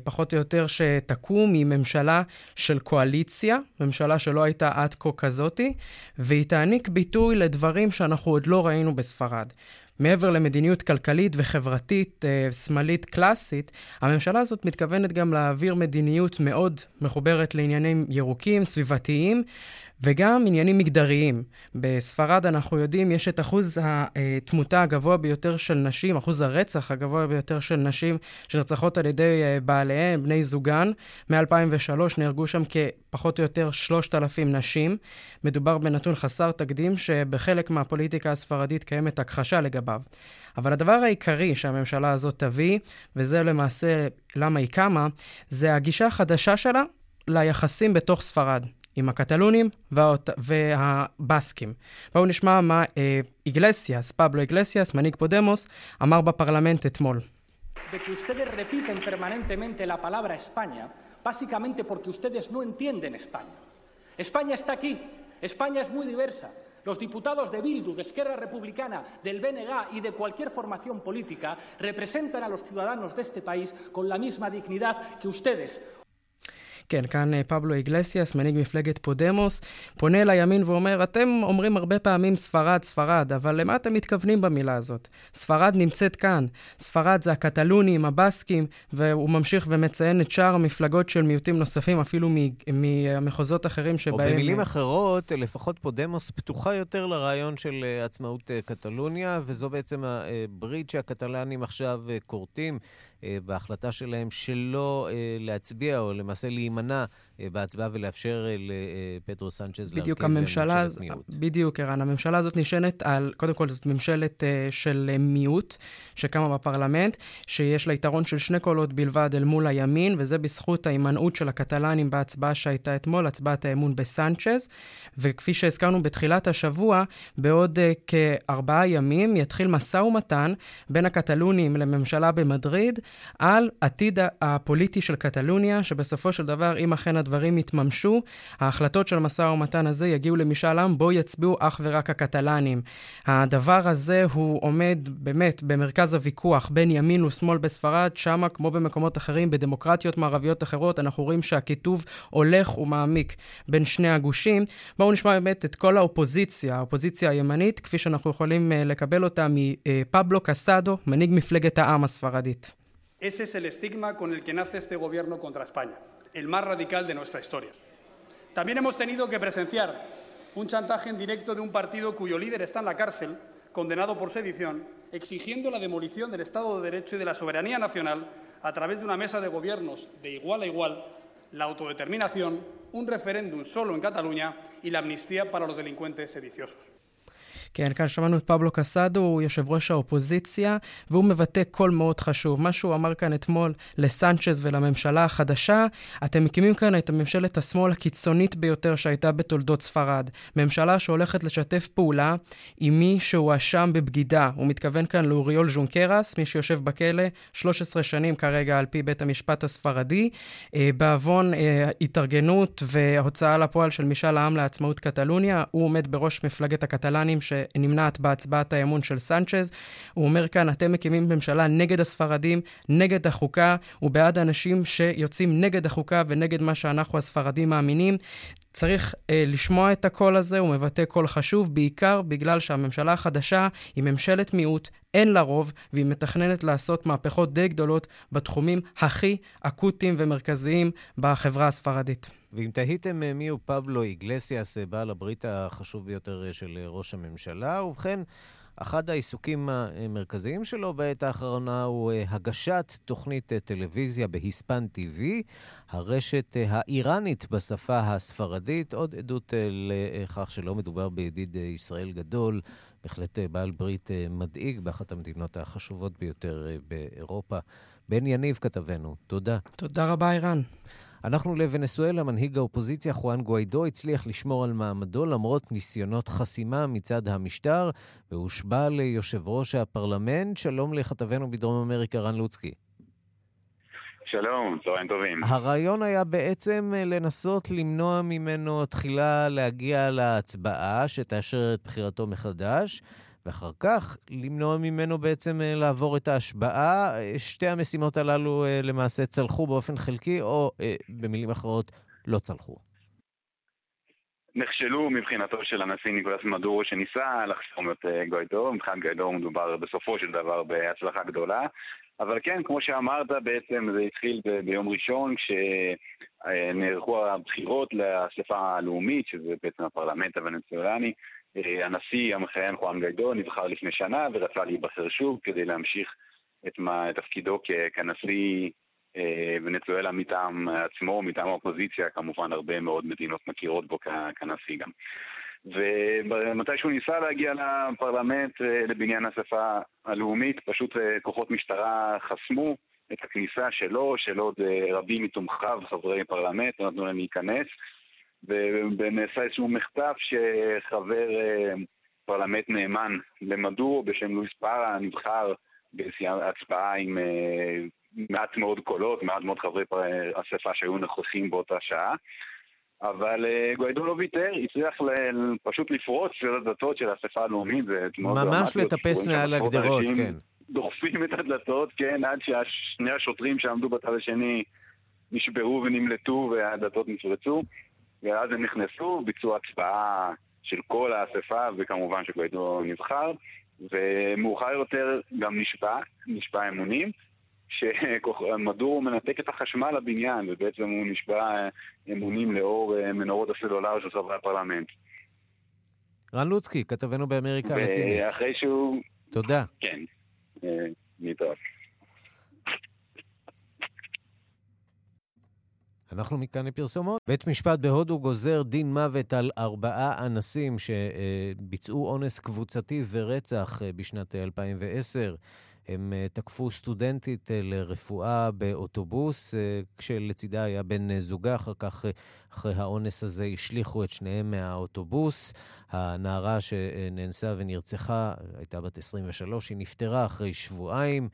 פחות או יותר שתקום היא ממשלה של קואליציה, ממשלה שלא הייתה עד כה כזאתי, והיא תעניק ביטוי לדברים שאנחנו עוד לא ראינו בספרד. מעבר למדיניות כלכלית וחברתית אה, שמאלית קלאסית, הממשלה הזאת מתכוונת גם להעביר מדיניות מאוד מחוברת לעניינים ירוקים, סביבתיים, וגם עניינים מגדריים. בספרד, אנחנו יודעים, יש את אחוז התמותה הגבוה ביותר של נשים, אחוז הרצח הגבוה ביותר של נשים שנרצחות על ידי אה, בעליהן, בני זוגן. מ-2003 נהרגו שם כפחות או יותר 3,000 נשים. מדובר בנתון חסר תקדים שבחלק מהפוליטיקה הספרדית קיימת הכחשה לגביו. אבל הדבר העיקרי שהממשלה הזאת תביא, וזה למעשה למה היא קמה, זה הגישה החדשה שלה ליחסים בתוך ספרד. עם הקטלונים והבסקים. בואו נשמע מה אה, איגלסיאס, פבלו איגלסיאס, מנהיג פודמוס, אמר בפרלמנט אתמול. Básicamente porque ustedes no entienden España. España está aquí, España es muy diversa. Los diputados de Bildu, de Esquerra Republicana, del BNG y de cualquier formación política representan a los ciudadanos de este país con la misma dignidad que ustedes, כן, כאן אה, פבלו איגלסיאס, מנהיג מפלגת פודמוס, פונה לימין ואומר, אתם אומרים הרבה פעמים ספרד, ספרד, אבל למה אתם מתכוונים במילה הזאת? ספרד נמצאת כאן. ספרד זה הקטלונים, הבסקים, והוא ממשיך ומציין את שאר המפלגות של מיעוטים נוספים, אפילו ממחוזות אחרים שבהם... או במילים אחרות, לפחות פודמוס פתוחה יותר לרעיון של אה, עצמאות אה, קטלוניה, וזו בעצם הברית שהקטלנים עכשיו כורתים. אה, בהחלטה שלהם שלא אה, להצביע, או למעשה להימנע אה, בהצבעה ולאפשר לפטרו סנצ'ז להרכיב ממשלת מיעוט. בדיוק, ערן. הממשלה הזאת נשענת על, קודם כל, זאת ממשלת של מיעוט שקמה בפרלמנט, שיש לה יתרון של שני קולות בלבד אל מול הימין, וזה בזכות ההימנעות של הקטלנים בהצבעה שהייתה אתמול, הצבעת האמון בסנצ'ז. וכפי שהזכרנו בתחילת השבוע, בעוד כארבעה ימים יתחיל משא ומתן בין הקטלונים לממשלה במדריד, על עתיד הפוליטי של קטלוניה, שבסופו של דבר, אם אכן הדברים יתממשו, ההחלטות של המשא ומתן הזה יגיעו למשאל עם, בו יצביעו אך ורק הקטלנים. הדבר הזה הוא עומד באמת במרכז הוויכוח בין ימין ושמאל בספרד, שמה, כמו במקומות אחרים, בדמוקרטיות מערביות אחרות, אנחנו רואים שהקיטוב הולך ומעמיק בין שני הגושים. בואו נשמע באמת את כל האופוזיציה, האופוזיציה הימנית, כפי שאנחנו יכולים אה, לקבל אותה מפבלו קסדו, מנהיג מפלגת העם הספרדית. Ese es el estigma con el que nace este gobierno contra España, el más radical de nuestra historia. También hemos tenido que presenciar un chantaje en directo de un partido cuyo líder está en la cárcel, condenado por sedición, exigiendo la demolición del Estado de Derecho y de la soberanía nacional a través de una mesa de gobiernos de igual a igual, la autodeterminación, un referéndum solo en Cataluña y la amnistía para los delincuentes sediciosos. כן, כאן שמענו את פבלו קסדו, הוא יושב ראש האופוזיציה, והוא מבטא קול מאוד חשוב. מה שהוא אמר כאן אתמול לסנצ'ז ולממשלה החדשה, אתם מקימים כאן את ממשלת השמאל הקיצונית ביותר שהייתה בתולדות ספרד. ממשלה שהולכת לשתף פעולה עם מי שהואשם בבגידה. הוא מתכוון כאן לאוריול ז'ונקרס, מי שיושב בכלא 13 שנים כרגע על פי בית המשפט הספרדי, אה, בעוון אה, התארגנות והוצאה לפועל של משאל העם לעצמאות קטלוניה. הוא עומד בראש מפלגת הקטלנים שנמנעת בהצבעת האמון של סנצ'ז. הוא אומר כאן, אתם מקימים ממשלה נגד הספרדים, נגד החוקה, ובעד אנשים שיוצאים נגד החוקה ונגד מה שאנחנו הספרדים מאמינים. צריך אה, לשמוע את הקול הזה, הוא מבטא קול חשוב, בעיקר בגלל שהממשלה החדשה היא ממשלת מיעוט, אין לה רוב, והיא מתכננת לעשות מהפכות די גדולות בתחומים הכי אקוטיים ומרכזיים בחברה הספרדית. ואם תהיתם אה, מי הוא פבלו איגלסיאס, אה, בעל הברית החשוב ביותר אה, של ראש הממשלה, ובכן, אחד העיסוקים המרכזיים שלו בעת האחרונה הוא הגשת תוכנית טלוויזיה בהיספן TV, הרשת האיראנית בשפה הספרדית, עוד עדות לכך שלא מדובר בידיד ישראל גדול, בהחלט בעל ברית מדאיג באחת המדינות החשובות ביותר באירופה. בן יניב כתבנו, תודה. תודה רבה, איראן. אנחנו לוונסואלה, מנהיג האופוזיציה חואן גואידו הצליח לשמור על מעמדו למרות ניסיונות חסימה מצד המשטר, והושבע ליושב ראש הפרלמנט. שלום לכתבנו בדרום אמריקה, רן לוצקי. שלום, צהריים טובים. הרעיון היה בעצם לנסות למנוע ממנו תחילה להגיע להצבעה שתאשר את בחירתו מחדש, ואחר כך למנוע ממנו בעצם אה, לעבור את ההשבעה. אה, שתי המשימות הללו אה, למעשה צלחו באופן חלקי, או במילים אחרות, לא צלחו. נכשלו מבחינתו של הנשיא ניקולס מדורו שניסה לחסום את גוידו, מבחינת גוידו מדובר בסופו של דבר בהצלחה גדולה, אבל כן, כמו שאמרת, בעצם זה התחיל ב- ביום ראשון כשנערכו הבחירות לאספה הלאומית, שזה בעצם הפרלמנט הוונצואלני, הנשיא המכהן חואן גיידו נבחר לפני שנה ורצה להיבחר שוב כדי להמשיך את תפקידו כנשיא אה, ונצואלה מטעם עצמו, מטעם האופוזיציה, כמובן הרבה מאוד מדינות מכירות בו כנשיא גם. ומתי שהוא ניסה להגיע לפרלמנט, אה, לבניין השפה הלאומית, פשוט כוחות משטרה חסמו את הכניסה שלו, של עוד רבים מתומכיו, חברי פרלמנט, נתנו להם להיכנס. ונעשה איזשהו מחטף שחבר אה, פרלמנט נאמן למדור בשם לואיס פארה נבחר בהצבעה עם אה, מעט מאוד קולות, מעט מאוד חברי אספה שהיו נוכחים באותה שעה. אבל אה, גוידו לא ויתר, הצליח פשוט לפרוץ של הדלתות של האספה הלאומית. ממש לטפס מעל הגדרות, כן. דוחפים את הדלתות, כן, עד ששני השוטרים שעמדו בצד השני נשברו ונמלטו והדלתות נפרצו. ואז הם נכנסו, ביצעו הצבעה של כל האספה, וכמובן שגוידו נבחר, ומאוחר יותר גם נשבע, נשבע אמונים, שמדור מנתק את החשמל לבניין, ובעצם הוא נשבע אמונים לאור אה, מנורות הסלולר של חברי הפרלמנט. רן לוצקי, כתבנו באמריקה הלטינית. ואחרי שהוא... תודה. כן, אה, אנחנו מכאן לפרסומות. בית משפט בהודו גוזר דין מוות על ארבעה אנסים שביצעו אונס קבוצתי ורצח אה, בשנת 2010. הם אה, תקפו סטודנטית אה, לרפואה באוטובוס, כשלצידה היה בן זוגה. אחר כך, אחרי האונס הזה, השליכו את שניהם מהאוטובוס. הנערה שנאנסה ונרצחה הייתה בת 23, היא נפטרה אחרי שבועיים.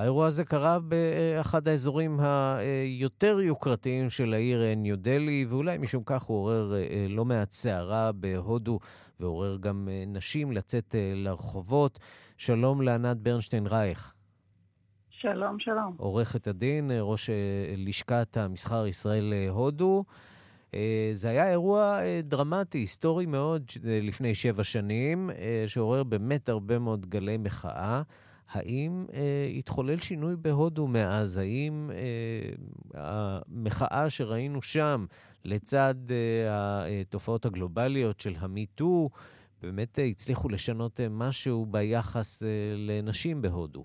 האירוע הזה קרה באחד האזורים היותר יוקרתיים של העיר ניו דלי, ואולי משום כך הוא עורר אה, לא מעט סערה בהודו, ועורר גם אה, נשים לצאת אה, לרחובות. שלום לענת ברנשטיין רייך. שלום, שלום. עורכת הדין, ראש לשכת המסחר ישראל הודו. זה היה אירוע דרמטי, היסטורי מאוד, לפני שבע שנים, שעורר באמת הרבה מאוד גלי מחאה. האם אה, התחולל שינוי בהודו מאז? האם אה, המחאה שראינו שם, לצד אה, התופעות הגלובליות של המיטו, באמת אה, הצליחו לשנות אה, משהו ביחס אה, לנשים בהודו?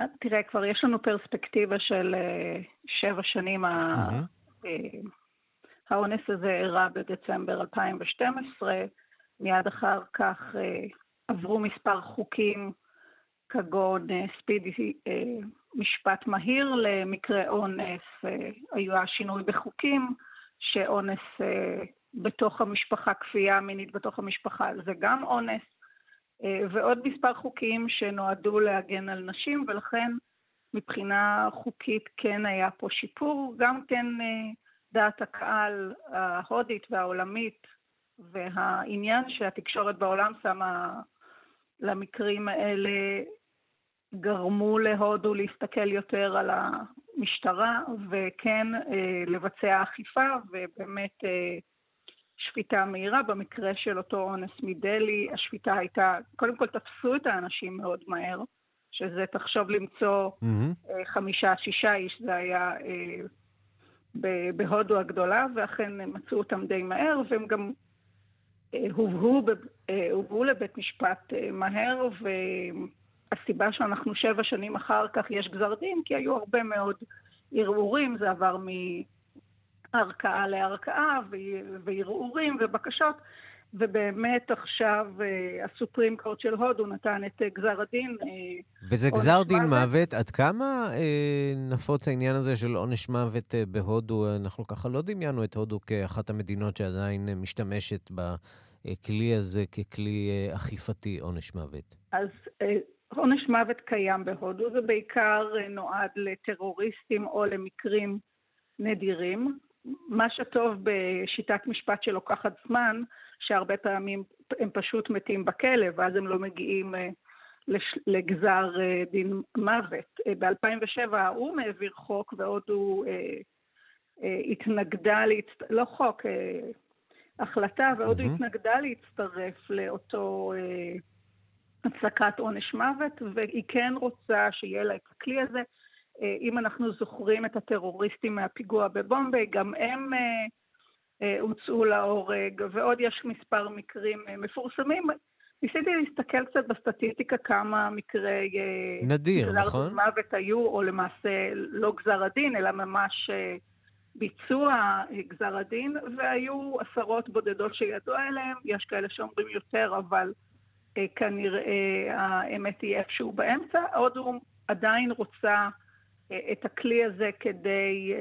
אה, תראה, כבר יש לנו פרספקטיבה של אה, שבע שנים. Mm-hmm. האונס הזה אירע בדצמבר 2012. מיד אחר כך עברו מספר חוקים כגון ספידי משפט מהיר למקרה אונס, היה שינוי בחוקים שאונס בתוך המשפחה, כפייה מינית בתוך המשפחה, זה גם אונס, ועוד מספר חוקים שנועדו להגן על נשים, ולכן מבחינה חוקית כן היה פה שיפור, גם כן דעת הקהל ההודית והעולמית והעניין שהתקשורת בעולם שמה למקרים האלה גרמו להודו להסתכל יותר על המשטרה וכן לבצע אכיפה ובאמת שפיטה מהירה. במקרה של אותו אונס מדלי, השפיטה הייתה, קודם כל תפסו את האנשים מאוד מהר, שזה תחשוב למצוא mm-hmm. חמישה, שישה איש, זה היה בהודו הגדולה, ואכן מצאו אותם די מהר, והם גם הובאו, הובאו לבית משפט מהר, והסיבה שאנחנו שבע שנים אחר כך יש גזר דין, כי היו הרבה מאוד ערעורים, זה עבר מערכאה לערכאה, וערעורים ובקשות, ובאמת עכשיו הסופרים קורט של הודו נתן את גזר הדין. וזה גזר דין מוות. עד כמה אה, נפוץ העניין הזה של עונש מוות בהודו? אנחנו ככה לא דמיינו את הודו כאחת המדינות שעדיין משתמשת בכלי הזה ככלי אכיפתי, עונש מוות. אז עונש מוות קיים בהודו, זה בעיקר נועד לטרוריסטים או למקרים נדירים. מה שטוב בשיטת משפט שלוקחת זמן, שהרבה פעמים הם פשוט מתים בכלא, ואז הם לא מגיעים לגזר דין מוות. ב-2007 האו"ם העביר חוק, והודו התנגדה, להצט... לא חוק, החלטה, והודו mm-hmm. התנגדה להצטרף לאותו הצקת עונש מוות, והיא כן רוצה שיהיה לה את הכלי הזה. אם אנחנו זוכרים את הטרוריסטים מהפיגוע בבומביי, גם הם הוצאו להורג, ועוד יש מספר מקרים מפורסמים. ניסיתי להסתכל קצת בסטטיסטיקה כמה מקרי... נדיר, נכון? מוות היו, או למעשה לא גזר הדין, אלא ממש ביצוע גזר הדין, והיו עשרות בודדות שידעו עליהם, יש כאלה שאומרים יותר, אבל כנראה האמת היא איפשהו באמצע. הודו עדיין רוצה את הכלי הזה כדי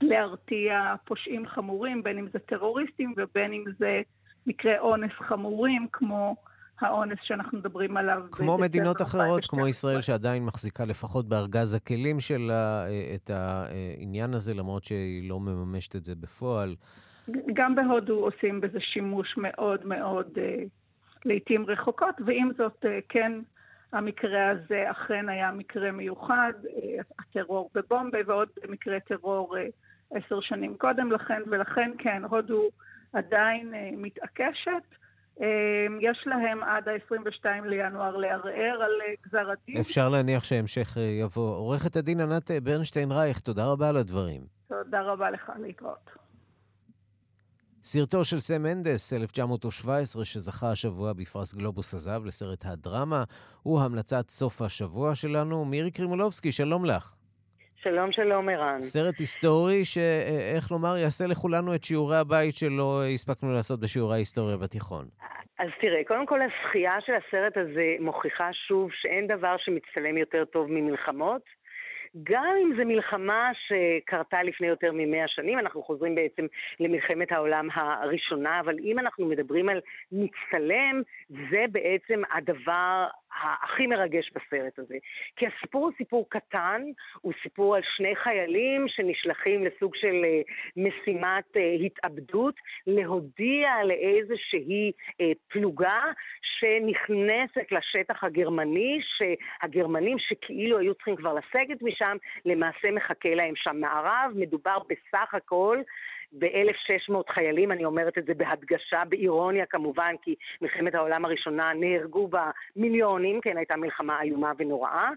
להרתיע פושעים חמורים, בין אם זה טרוריסטים ובין אם זה מקרי אונס חמורים, כמו האונס שאנחנו מדברים עליו. כמו מדינות אחרות, כמו ישראל, שעדיין מחזיקה לפחות בארגז הכלים שלה את העניין הזה, למרות שהיא לא מממשת את זה בפועל. גם בהודו עושים בזה שימוש מאוד מאוד לעיתים רחוקות, ועם זאת, כן, המקרה הזה אכן היה מקרה מיוחד, הטרור בבומביי ועוד מקרה טרור עשר שנים קודם לכן, ולכן כן, הודו עדיין מתעקשת. יש להם עד ה-22 לינואר לערער על גזר הדין. אפשר להניח שהמשך יבוא. עורכת הדין ענת ברנשטיין רייך, תודה רבה על הדברים. תודה רבה לך, להתראות. סרטו של סם מנדס, 1917, שזכה השבוע בפרס גלובוס הזהב לסרט הדרמה, הוא המלצת סוף השבוע שלנו. מירי קרימולובסקי, שלום לך. שלום, שלום, ערן. סרט היסטורי שאיך לומר, יעשה לכולנו את שיעורי הבית שלא הספקנו לעשות בשיעורי ההיסטוריה בתיכון. אז תראה, קודם כל הזכייה של הסרט הזה מוכיחה שוב שאין דבר שמצטלם יותר טוב ממלחמות. גם אם זו מלחמה שקרתה לפני יותר ממאה שנים, אנחנו חוזרים בעצם למלחמת העולם הראשונה, אבל אם אנחנו מדברים על מצטלם, זה בעצם הדבר הכי מרגש בסרט הזה. כי הסיפור הוא סיפור קטן, הוא סיפור על שני חיילים שנשלחים לסוג של משימת התאבדות, להודיע לאיזושהי פלוגה שנכנסת לשטח הגרמני, שהגרמנים שכאילו היו צריכים כבר לסגת משם, למעשה מחכה להם שם מערב. מדובר בסך הכל ב-1,600 חיילים, אני אומרת את זה בהדגשה, באירוניה כמובן, כי מלחמת העולם הראשונה נהרגו בה מיליונים, כן, הייתה מלחמה איומה ונוראה,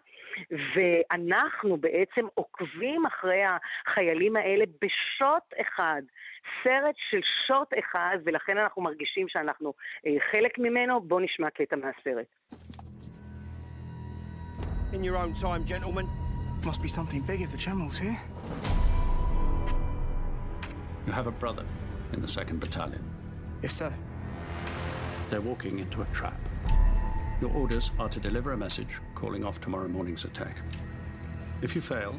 ואנחנו בעצם עוקבים אחרי החיילים האלה בשוט אחד. סרט של שוט אחד, ולכן אנחנו מרגישים שאנחנו אה, חלק ממנו. בואו נשמע קטע מהסרט. In your own time, gentlemen. Must be something big if the General's here. You have a brother in the 2nd Battalion? Yes, sir. they're walking into a trap. Your orders are to deliver a message calling off tomorrow morning's attack. If you fail,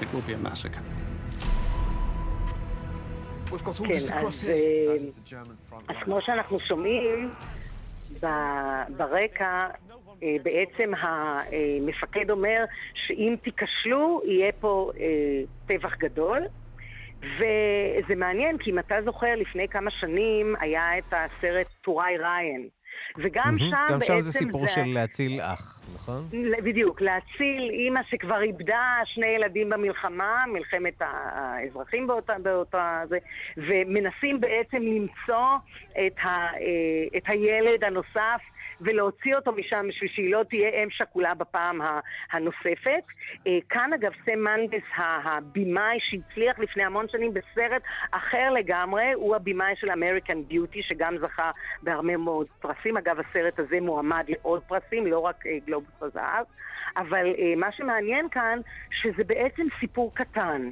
it will be a massacre. כן, אז, אה, אז כמו שאנחנו שומעים, ברקע אה, בעצם המפקד אומר שאם תיכשלו יהיה פה אה, טבח גדול. וזה מעניין, כי אם אתה זוכר, לפני כמה שנים היה את הסרט טוראי ריין. וגם mm-hmm, שם גם בעצם שם זה סיפור זה... של להציל אח, נכון? בדיוק, להציל אימא שכבר איבדה שני ילדים במלחמה, מלחמת האזרחים באותה, באותה זה, ומנסים בעצם למצוא את, ה, אה, את הילד הנוסף ולהוציא אותו משם בשביל שהיא לא תהיה אם שכולה בפעם הנוספת. אה, כאן אגב סם מנדס, הבמאי שהצליח לפני המון שנים בסרט אחר לגמרי, הוא הבמאי של אמריקן ביוטי, שגם זכה בהרבה מאוד פרסים. אגב, הסרט הזה מועמד לעוד פרסים, לא רק אה, גלובוס הזהב. אבל אה, מה שמעניין כאן, שזה בעצם סיפור קטן.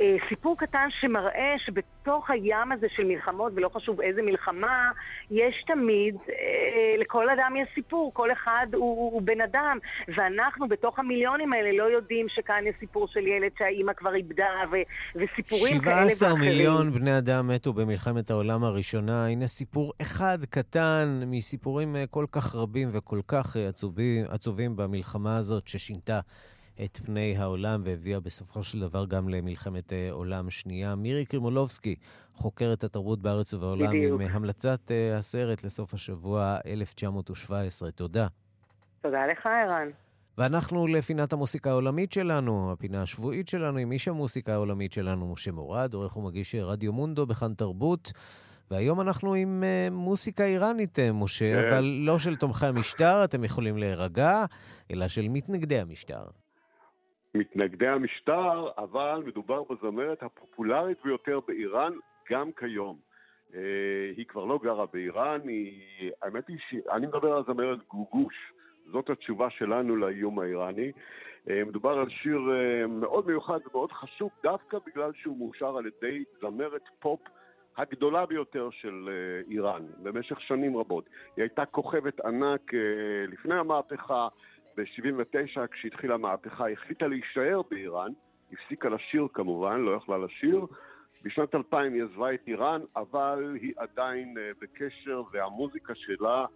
אה, סיפור קטן שמראה שבתוך הים הזה של מלחמות, ולא חשוב איזה מלחמה, יש תמיד, אה, לכל אדם יש סיפור, כל אחד הוא, הוא בן אדם, ואנחנו בתוך המיליונים האלה לא יודעים שכאן יש סיפור של ילד שהאימא כבר איבדה, ו, וסיפורים כאלה ואחרים. 17 מיליון בני אדם מתו במלחמת העולם הראשונה. הנה סיפור אחד קטן מסיפורים אה, כל כך רבים וכל כך עצובים, עצובים במלחמה הזאת ששינתה את פני העולם והביאה בסופו של דבר גם למלחמת אה, עולם שנייה. מירי קרימולובסקי, חוקרת התרבות בארץ ובעולם, בדיוק. עם המלצת אה, הסרט לסוף השבוע 1917. תודה. תודה לך, ערן. ואנחנו לפינת המוסיקה העולמית שלנו, הפינה השבועית שלנו עם איש המוסיקה העולמית שלנו, משה מורד, עורך ומגיש רדיו מונדו בכאן תרבות. והיום אנחנו עם uh, מוסיקה איראנית, משה, כן. אבל לא של תומכי המשטר, אתם יכולים להירגע, אלא של מתנגדי המשטר. מתנגדי המשטר, אבל מדובר בזמרת הפופולרית ביותר באיראן גם כיום. Uh, היא כבר לא גרה באיראן, היא... האמת היא שאני מדבר על זמרת גוגוש, זאת התשובה שלנו לאיום האיראני. Uh, מדובר על שיר uh, מאוד מיוחד ומאוד חשוב, דווקא בגלל שהוא מאושר על ידי זמרת פופ הגדולה ביותר של איראן במשך שנים רבות. היא הייתה כוכבת ענק לפני המהפכה, ב-79, כשהתחילה המהפכה, החליטה להישאר באיראן, הפסיקה לשיר כמובן, לא יכלה לשיר. בשנת 2000 היא עזבה את איראן, אבל היא עדיין uh, בקשר, והמוזיקה שלה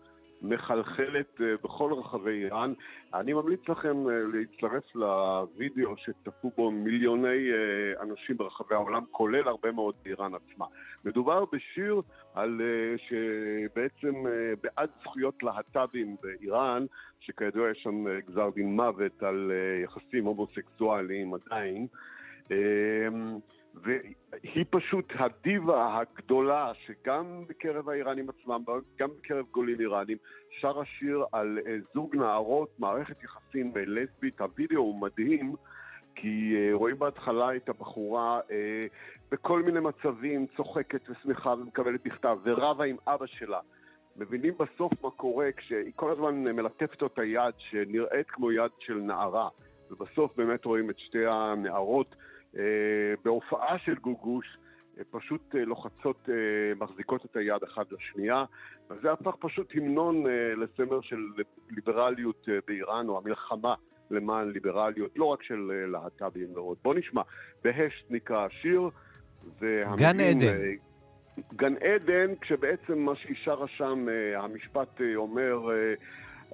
מחלחלת uh, בכל רחבי איראן. אני ממליץ לכם uh, להצטרף לוידאו שצפו בו מיליוני uh, אנשים ברחבי העולם, כולל הרבה מאוד באיראן עצמה. מדובר בשיר על שבעצם בעד זכויות להט"בים באיראן, שכידוע יש שם גזר דין מוות על יחסים הומוסקסואליים עדיין. והיא פשוט הדיבה הגדולה שגם בקרב האיראנים עצמם, גם בקרב גולים איראנים, שרה שיר על uh, זוג נערות, מערכת יחסים לסבית, הווידאו הוא מדהים, כי uh, רואים בהתחלה את הבחורה בכל מיני מצבים, צוחקת ושמחה ומקבלת מכתב, ורבה עם אבא שלה. מבינים בסוף מה קורה כשהיא כל הזמן מלטפת אותה יד שנראית כמו יד של נערה, ובסוף באמת רואים את שתי הנערות אה, בהופעה של גוגוש, אה, פשוט אה, לוחצות, אה, מחזיקות את היד אחת לשנייה, וזה הפך פשוט המנון אה, לסמר של ליברליות אה, באיראן, או המלחמה למען ליברליות, לא רק של אה, להט"בים ועוד. בוא נשמע, בהשט נקרא השיר. גן עדן. אה, גן עדן, כשבעצם מה שהיא שרה שם, אה, המשפט אומר,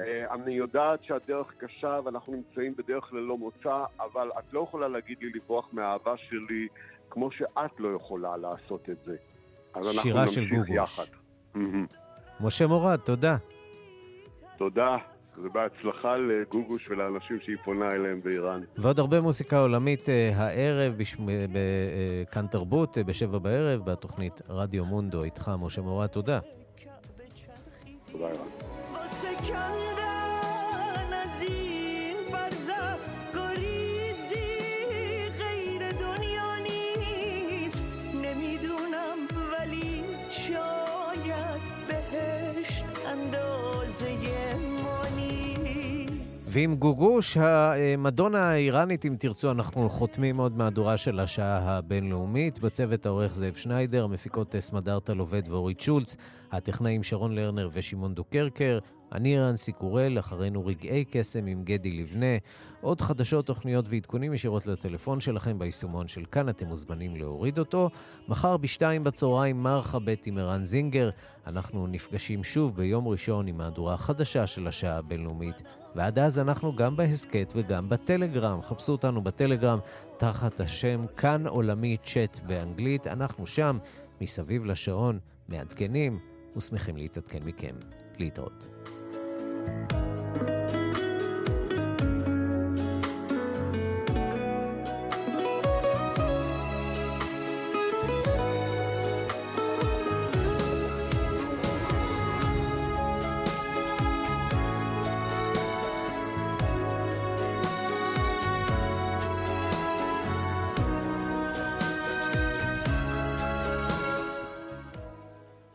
אני יודעת שהדרך קשה ואנחנו נמצאים בדרך ללא מוצא, אבל את לא יכולה להגיד לי לברוח מהאהבה שלי כמו שאת לא יכולה לעשות את זה. שירה של גוגוש. משה מורד, תודה. תודה. ובהצלחה לגוגוש ולאנשים שהיא פונה אליהם באיראן. ועוד הרבה מוסיקה עולמית uh, הערב. בכאן uh, תרבות, בשבע בערב, בתוכנית רדיו מונדו. איתך, משה מורה, תודה. תודה, איראן. ועם גוגוש, המדונה האיראנית, אם תרצו, אנחנו חותמים עוד מהדורה של השעה הבינלאומית. בצוות העורך זאב שניידר, מפיקות סמדארטה לובד ואורית שולץ, הטכנאים שרון לרנר ושמעון דוקרקר, אני רנסי קורל, אחרינו רגעי קסם עם גדי לבנה. עוד חדשות, תוכניות ועדכונים ישירות לטלפון שלכם ביישומון של כאן, אתם מוזמנים להוריד אותו. מחר בשתיים בצהריים מרחה ב' עם ערן זינגר. אנחנו נפגשים שוב ביום ראשון עם מהדורה החדשה של השעה הבינלאומית. ועד אז אנחנו גם בהסכת וגם בטלגרם. חפשו אותנו בטלגרם תחת השם כאן עולמי צ'אט באנגלית. אנחנו שם, מסביב לשעון, מעדכנים ושמחים להתעדכן מכם. להתראות. thank you